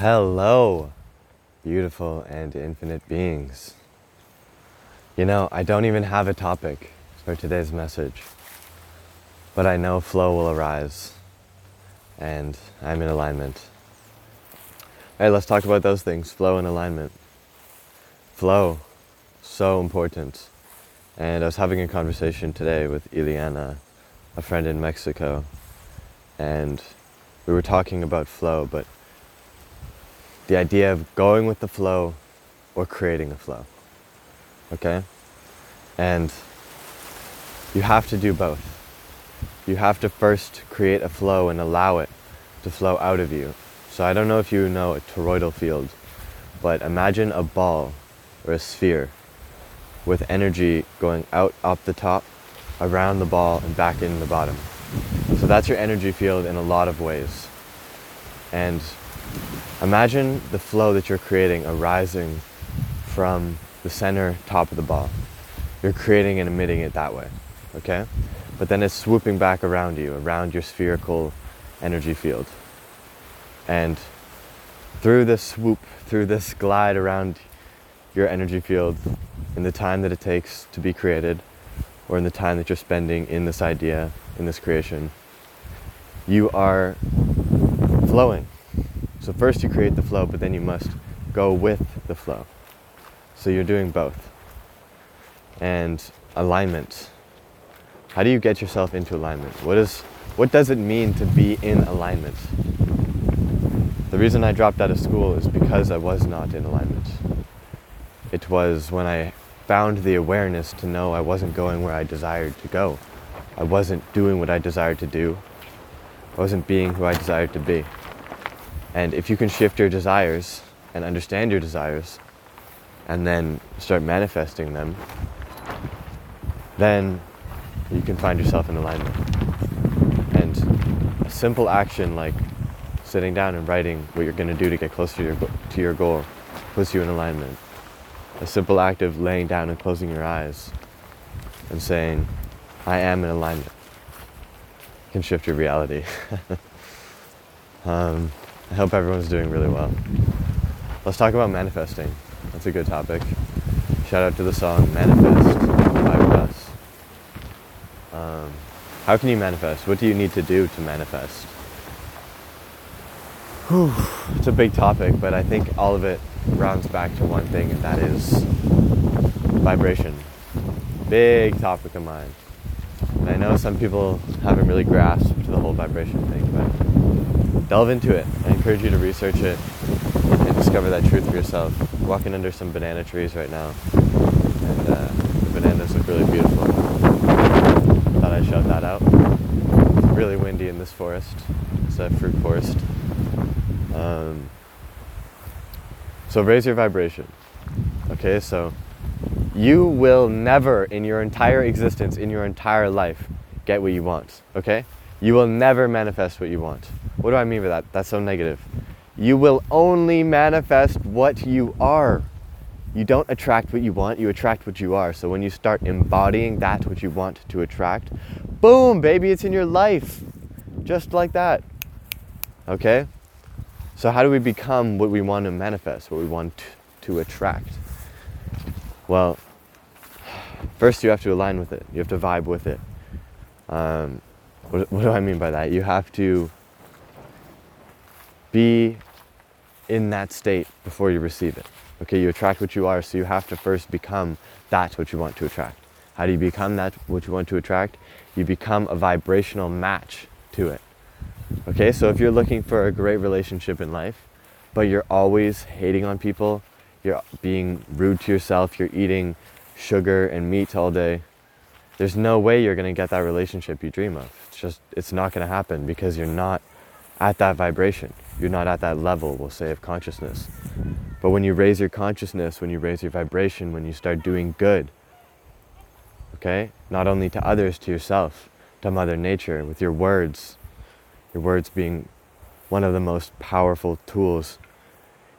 Hello, beautiful and infinite beings. You know, I don't even have a topic for today's message, but I know flow will arise and I'm in alignment. Hey, let's talk about those things flow and alignment. Flow, so important. And I was having a conversation today with Ileana, a friend in Mexico, and we were talking about flow, but the idea of going with the flow or creating a flow. Okay? And you have to do both. You have to first create a flow and allow it to flow out of you. So I don't know if you know a toroidal field, but imagine a ball or a sphere with energy going out up the top, around the ball, and back in the bottom. So that's your energy field in a lot of ways. And Imagine the flow that you're creating arising from the center top of the ball. You're creating and emitting it that way, okay? But then it's swooping back around you, around your spherical energy field. And through this swoop, through this glide around your energy field, in the time that it takes to be created, or in the time that you're spending in this idea, in this creation, you are flowing so first you create the flow, but then you must go with the flow. So you're doing both. And alignment. How do you get yourself into alignment? What is what does it mean to be in alignment? The reason I dropped out of school is because I was not in alignment. It was when I found the awareness to know I wasn't going where I desired to go. I wasn't doing what I desired to do. I wasn't being who I desired to be. And if you can shift your desires and understand your desires and then start manifesting them, then you can find yourself in alignment. And a simple action like sitting down and writing what you're going to do to get closer to your, to your goal puts you in alignment. A simple act of laying down and closing your eyes and saying, I am in alignment can shift your reality. um, I hope everyone's doing really well. Let's talk about manifesting. That's a good topic. Shout out to the song Manifest by Russ. Um, how can you manifest? What do you need to do to manifest? Whew, it's a big topic, but I think all of it rounds back to one thing, and that is vibration. Big topic of mine. And I know some people haven't really grasped the whole vibration thing, but delve into it. I encourage you to research it and discover that truth for yourself. Walking under some banana trees right now, and uh, the bananas look really beautiful. Thought I'd shout that out. It's really windy in this forest. It's a fruit forest. Um, so raise your vibration. Okay, so you will never in your entire existence, in your entire life, get what you want. Okay? You will never manifest what you want. What do I mean by that? That's so negative. You will only manifest what you are. You don't attract what you want, you attract what you are. So when you start embodying that which you want to attract, boom, baby, it's in your life. Just like that. Okay? So, how do we become what we want to manifest, what we want to attract? Well, first you have to align with it, you have to vibe with it. Um, what, what do I mean by that? You have to be in that state before you receive it. Okay, you attract what you are, so you have to first become that what you want to attract. How do you become that what you want to attract? You become a vibrational match to it. Okay, so if you're looking for a great relationship in life, but you're always hating on people, you're being rude to yourself, you're eating sugar and meat all day, there's no way you're going to get that relationship you dream of. It's just, it's not going to happen because you're not at that vibration. You're not at that level, we'll say, of consciousness. But when you raise your consciousness, when you raise your vibration, when you start doing good, okay, not only to others, to yourself, to Mother Nature, with your words, your words being one of the most powerful tools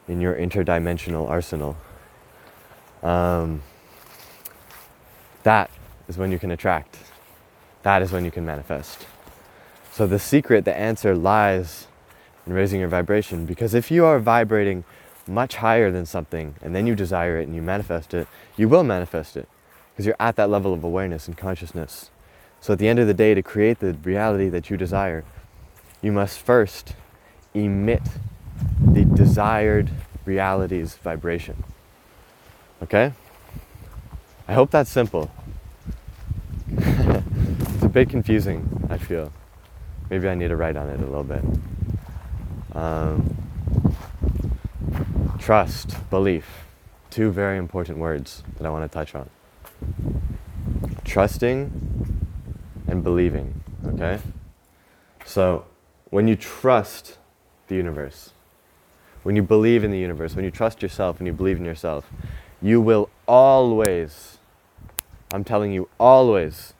in your interdimensional arsenal. Um, that is when you can attract. That is when you can manifest. So the secret, the answer lies in raising your vibration. Because if you are vibrating much higher than something and then you desire it and you manifest it, you will manifest it because you're at that level of awareness and consciousness. So at the end of the day, to create the reality that you desire, you must first emit the desired reality's vibration. Okay? I hope that's simple. Bit confusing, I feel. Maybe I need to write on it a little bit. Um, trust, belief, two very important words that I want to touch on. Trusting and believing, okay? So, when you trust the universe, when you believe in the universe, when you trust yourself and you believe in yourself, you will always, I'm telling you, always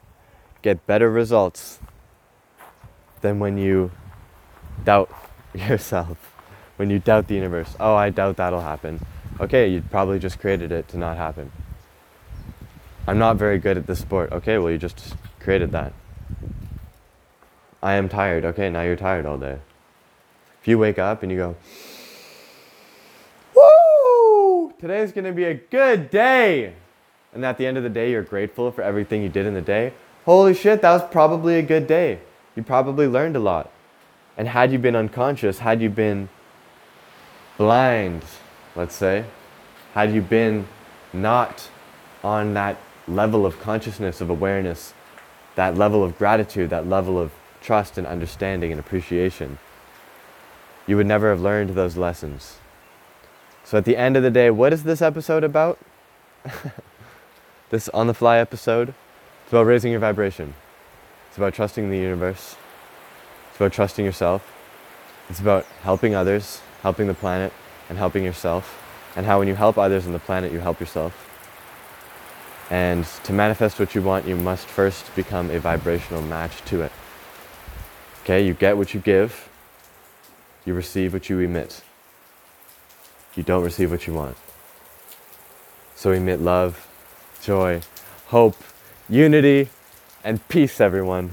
get better results than when you doubt yourself, when you doubt the universe. Oh, I doubt that'll happen. Okay, you probably just created it to not happen. I'm not very good at this sport. Okay, well, you just created that. I am tired. Okay, now you're tired all day. If you wake up and you go, Woo! Today's gonna be a good day. And at the end of the day, you're grateful for everything you did in the day. Holy shit, that was probably a good day. You probably learned a lot. And had you been unconscious, had you been blind, let's say, had you been not on that level of consciousness, of awareness, that level of gratitude, that level of trust and understanding and appreciation, you would never have learned those lessons. So at the end of the day, what is this episode about? this on the fly episode? It's about raising your vibration. It's about trusting the universe. It's about trusting yourself. It's about helping others, helping the planet, and helping yourself. And how when you help others and the planet, you help yourself. And to manifest what you want, you must first become a vibrational match to it. Okay, you get what you give, you receive what you emit. You don't receive what you want. So emit love, joy, hope, unity, and peace, everyone.